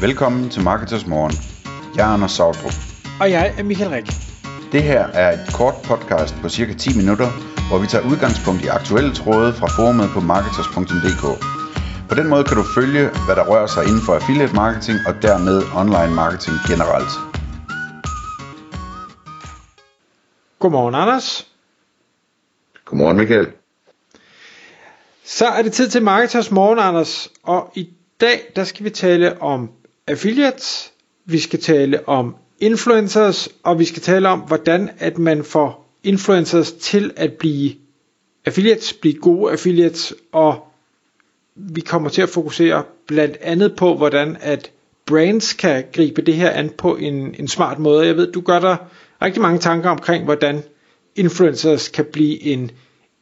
Velkommen til Marketers Morgen. Jeg er Anders Sautrup. Og jeg er Michael Rik. Det her er et kort podcast på cirka 10 minutter, hvor vi tager udgangspunkt i aktuelle tråde fra forumet på marketers.dk. På den måde kan du følge, hvad der rører sig inden for affiliate marketing og dermed online marketing generelt. Godmorgen, Anders. Godmorgen, Michael. Så er det tid til Marketers Morgen, Anders. Og i dag, der skal vi tale om affiliates, vi skal tale om influencers, og vi skal tale om, hvordan at man får influencers til at blive affiliates, blive gode affiliates, og vi kommer til at fokusere blandt andet på, hvordan at brands kan gribe det her an på en, en smart måde. Jeg ved, du gør der rigtig mange tanker omkring, hvordan influencers kan blive en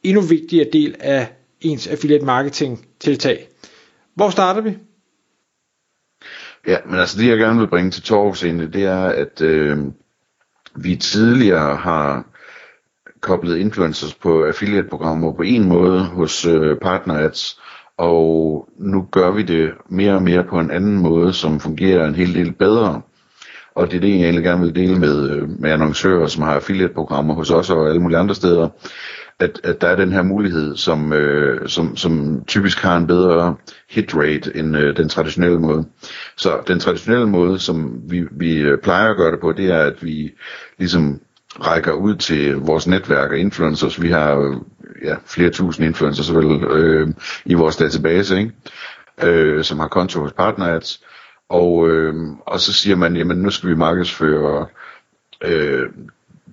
endnu vigtigere del af ens affiliate marketing tiltag. Hvor starter vi? Ja, men altså det jeg gerne vil bringe til torvs egentlig, det er, at øh, vi tidligere har koblet influencers på affiliate-programmer på en måde hos øh, partnerads, og nu gør vi det mere og mere på en anden måde, som fungerer en hel del bedre. Og det er det, jeg egentlig gerne vil dele med, øh, med annoncører, som har affiliate-programmer hos os og alle mulige andre steder at, at der er den her mulighed, som, øh, som, som typisk har en bedre hit rate end øh, den traditionelle måde. Så den traditionelle måde, som vi, vi øh, plejer at gøre det på, det er, at vi ligesom rækker ud til vores netværk af influencers. Vi har øh, ja, flere tusind influencers vel, øh, i vores database, ikke? Øh, som har konto hos PartnerAds. Og, øh, og så siger man, jamen nu skal vi markedsføre øh,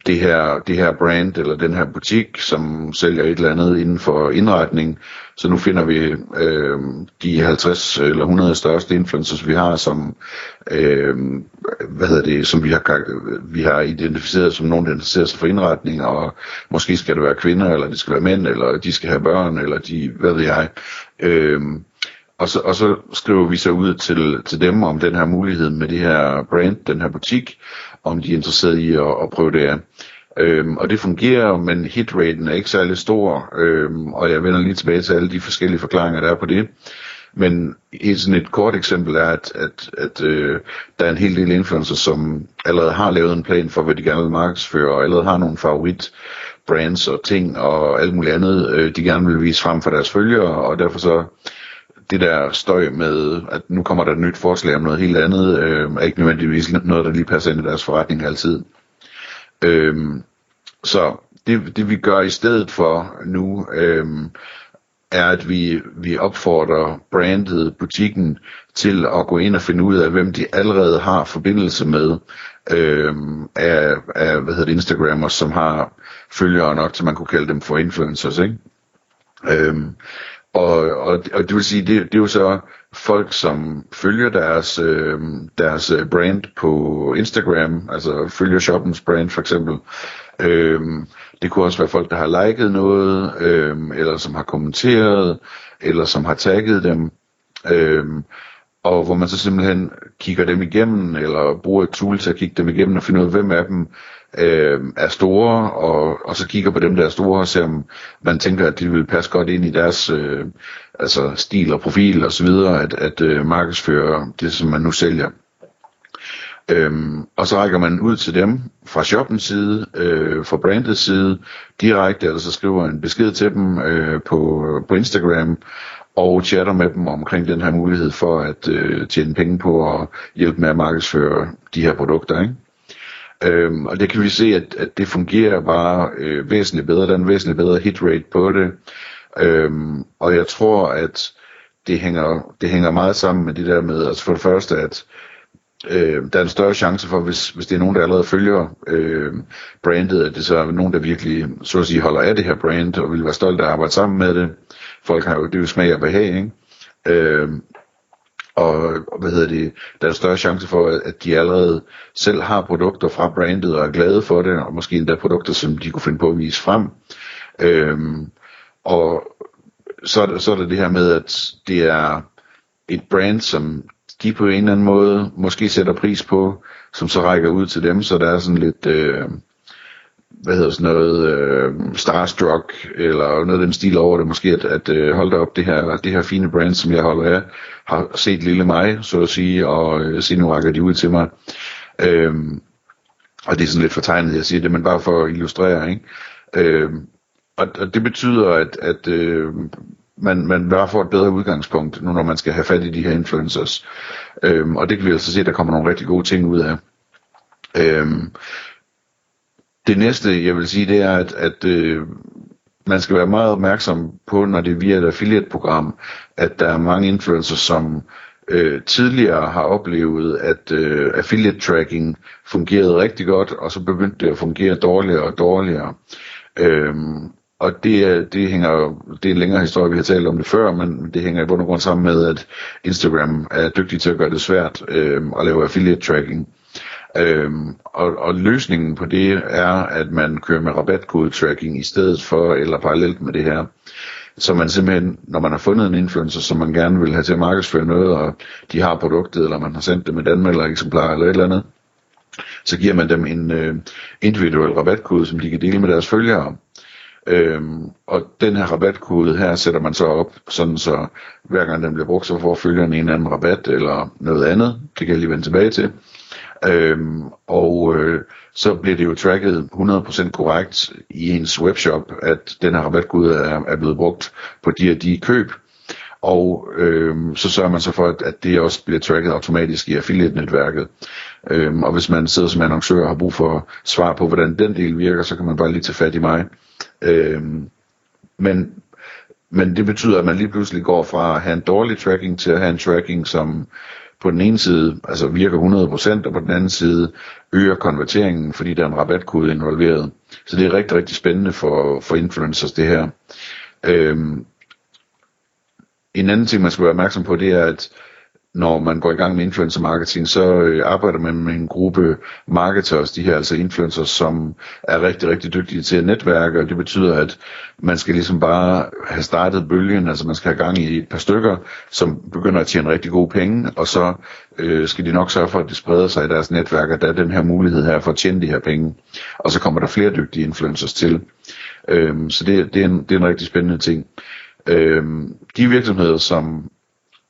det her, det her brand eller den her butik, som sælger et eller andet inden for indretning. Så nu finder vi øh, de 50 eller 100 største influencers, vi har, som, øh, hvad hedder det, som vi har, vi har identificeret som nogen, der interesserer sig for indretning, og måske skal det være kvinder, eller det skal være mænd, eller de skal have børn, eller de, hvad ved jeg. Øh, og så, og så skriver vi så ud til, til dem om den her mulighed med det her brand, den her butik, om de er interesserede i at, at prøve det af. Øhm, og det fungerer, men hitraten er ikke særlig stor, øhm, og jeg vender lige tilbage til alle de forskellige forklaringer, der er på det. Men et, sådan et kort eksempel er, at, at, at øh, der er en hel del influencer, som allerede har lavet en plan for, hvad de gerne vil markedsføre, og allerede har nogle favorit brands og ting og alt muligt andet, øh, de gerne vil vise frem for deres følgere, og derfor så det der støj med, at nu kommer der et nyt forslag om noget helt andet, øh, er ikke nødvendigvis noget, der lige passer ind i deres forretning altid. Øh, så det, det vi gør i stedet for nu, øh, er, at vi, vi opfordrer brandet, butikken, til at gå ind og finde ud af, hvem de allerede har forbindelse med øh, af, af hvad hedder det, Instagrammers, som har følgere nok, til man kunne kalde dem for influencers. Ikke? Øh, og, og, og det vil sige, det, det er jo så folk, som følger deres, øh, deres øh, brand på Instagram, altså følger shoppens brand for eksempel. Øh, det kunne også være folk, der har liket noget, øh, eller som har kommenteret, eller som har tagget dem. Øh, og hvor man så simpelthen kigger dem igennem, eller bruger et tool til at kigge dem igennem og finde ud af, hvem af dem øh, er store, og, og så kigger på dem, der er store, og ser om man tænker, at de vil passe godt ind i deres øh, altså stil og profil og så videre, at, at øh, markedsføre det, som man nu sælger. Øhm, og så rækker man ud til dem fra shoppens side, øh, fra brandets side, direkte, eller så skriver en besked til dem øh, på, på Instagram, og chatter med dem omkring den her mulighed for at øh, tjene penge på at hjælpe med at markedsføre de her produkter. Ikke? Øhm, og det kan vi se, at, at det fungerer bare øh, væsentligt bedre. Der er en væsentligt bedre hit rate på det. Øhm, og jeg tror, at det hænger, det hænger meget sammen med det der med, altså for det første, at øh, der er en større chance for, hvis, hvis det er nogen, der allerede følger øh, brandet, at det så er nogen, der virkelig, så at sige, holder af det her brand, og vil være stolt af at arbejde sammen med det. Folk har jo, det er jo smag og behag, ikke? Øh, og hvad hedder det, der er større chance for, at de allerede selv har produkter fra brandet og er glade for det, og måske endda produkter, som de kunne finde på at vise frem. Øhm, og så er, der, så er der det her med, at det er et brand, som de på en eller anden måde måske sætter pris på, som så rækker ud til dem, så der er sådan lidt, øh, hvad hedder sådan noget, øh, Starstruck, eller noget af den stil over det, måske at, at øh, holde op det her, det her fine brand, som jeg holder af, har set lille mig, så at sige, og øh, se nu rækker de ud til mig. Øh, og det er sådan lidt fortegnet, jeg siger det, men bare for at illustrere, ikke? Øh, og, og det betyder, at, at øh, man, man bare får et bedre udgangspunkt, nu når man skal have fat i de her influencers. Øhm, og det kan vi altså se, at der kommer nogle rigtig gode ting ud af. Øhm, det næste, jeg vil sige, det er, at, at øh, man skal være meget opmærksom på, når det er via et affiliate-program, at der er mange influencers, som øh, tidligere har oplevet, at øh, affiliate tracking fungerede rigtig godt, og så begyndte det at fungere dårligere og dårligere. Øhm, og det, det hænger det er en længere historie, vi har talt om det før, men det hænger i bund og grund sammen med, at Instagram er dygtig til at gøre det svært øh, at lave affiliate tracking. Øhm, og, og løsningen på det er, at man kører med rabatkode tracking i stedet for, eller parallelt med det her. Så man simpelthen, når man har fundet en influencer, som man gerne vil have til at markedsføre noget, og de har produktet, eller man har sendt dem et anmelder eksemplar eller et eller andet, så giver man dem en øh, individuel rabatkode, som de kan dele med deres følgere. Øhm, og den her rabatkode her sætter man så op, sådan så hver gang den bliver brugt, så får følgerne en eller anden rabat eller noget andet. Det kan jeg lige vende tilbage til. Øhm, og øh, så bliver det jo tracket 100% korrekt i ens webshop, at den her rabatkode er, er blevet brugt på de og de køb. Og øh, så sørger man så for, at, at det også bliver tracket automatisk i affiliate-netværket. Øh, og hvis man sidder som annoncør og har brug for svar på, hvordan den del virker, så kan man bare lige tage fat i mig. Øh, men, men det betyder, at man lige pludselig går fra at have en dårlig tracking til at have en tracking, som på den ene side altså virker 100%, og på den anden side øger konverteringen, fordi der er en rabatkode involveret. Så det er rigtig, rigtig spændende for, for influencers det her. Øhm, en anden ting, man skal være opmærksom på, det er, at når man går i gang med influencer marketing, så øh, arbejder man med en gruppe marketers, de her altså influencers, som er rigtig, rigtig dygtige til at netværke, og det betyder, at man skal ligesom bare have startet bølgen, altså man skal have gang i et par stykker, som begynder at tjene rigtig gode penge, og så øh, skal de nok sørge for, at det spreder sig i deres netværk, at der er den her mulighed her for at tjene de her penge, og så kommer der flere dygtige influencers til. Øh, så det, det, er en, det er en rigtig spændende ting. Øh, de virksomheder, som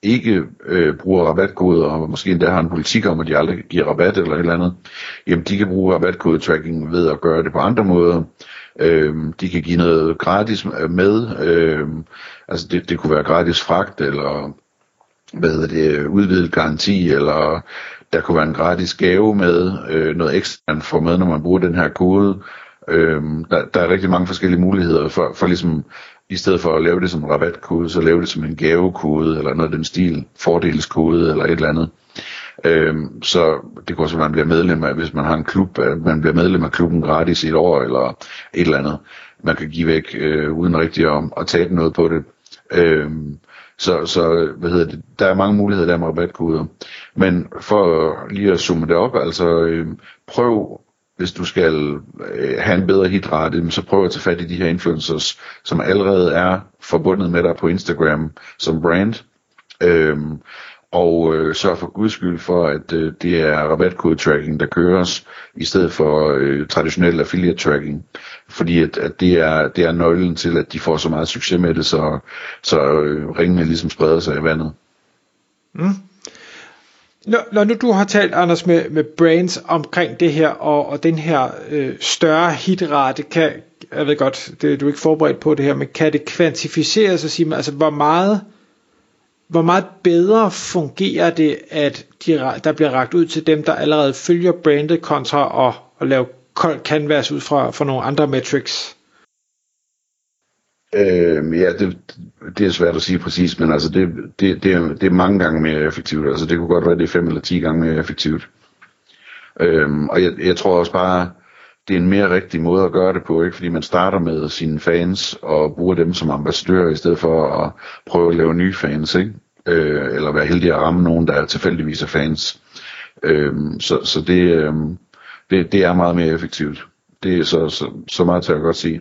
ikke øh, bruger rabatkoder, og måske endda har en politik om, at de aldrig giver rabat eller et eller andet, jamen de kan bruge rabatkode-tracking ved at gøre det på andre måder. Øh, de kan give noget gratis øh, med, øh, altså det, det kunne være gratis fragt, eller hvad hedder det, udvidet garanti, eller der kunne være en gratis gave med, øh, noget ekstra man får med, når man bruger den her kode. Øh, der, der er rigtig mange forskellige muligheder for, for ligesom i stedet for at lave det som en rabatkode, så lave det som en gavekode, eller noget af den stil, fordelskode, eller et eller andet. Øhm, så det kunne også være, at man bliver medlem af, hvis man har en klub, at man bliver medlem af klubben gratis i et år, eller et eller andet. Man kan give væk, øh, uden rigtig at, at tage noget på det. Øhm, så, så hvad hedder det, der er mange muligheder der med rabatkoder. Men for lige at summe det op, altså øh, prøv hvis du skal øh, have en bedre hitrate, så prøv at tage fat i de her influencers, som allerede er forbundet med dig på Instagram som brand. Øhm, og øh, sørg for guds skyld for, at øh, det er rabatkode-tracking, der køres, i stedet for øh, traditionel affiliate-tracking. Fordi at, at det, er, det er nøglen til, at de får så meget succes med det, så, så øh, ringene ligesom spreder sig i vandet. Mm. Når, når nu du har talt, Anders, med, med brains omkring det her, og, og den her øh, større hitrate, kan, jeg ved godt, det, du er ikke forberedt på det her, men kan det kvantificeres og sige, altså hvor meget, hvor meget bedre fungerer det, at de, der bliver ragt ud til dem, der allerede følger brandet, kontra at, at lave kold canvas ud fra, fra nogle andre metrics? Øh, ja, det, det er svært at sige præcis, men altså det, det, det, er, det er mange gange mere effektivt. Altså det kunne godt være, det er fem eller ti gange mere effektivt. Øhm, og jeg, jeg tror også bare, det er en mere rigtig måde at gøre det på, ikke? fordi man starter med sine fans og bruger dem som ambassadører, i stedet for at prøve at lave nye fans, ikke? Øh, eller være heldig at ramme nogen, der tilfældigvis er fans. Øh, så så det, øh, det, det er meget mere effektivt. Det er så, så, så meget til at godt sige.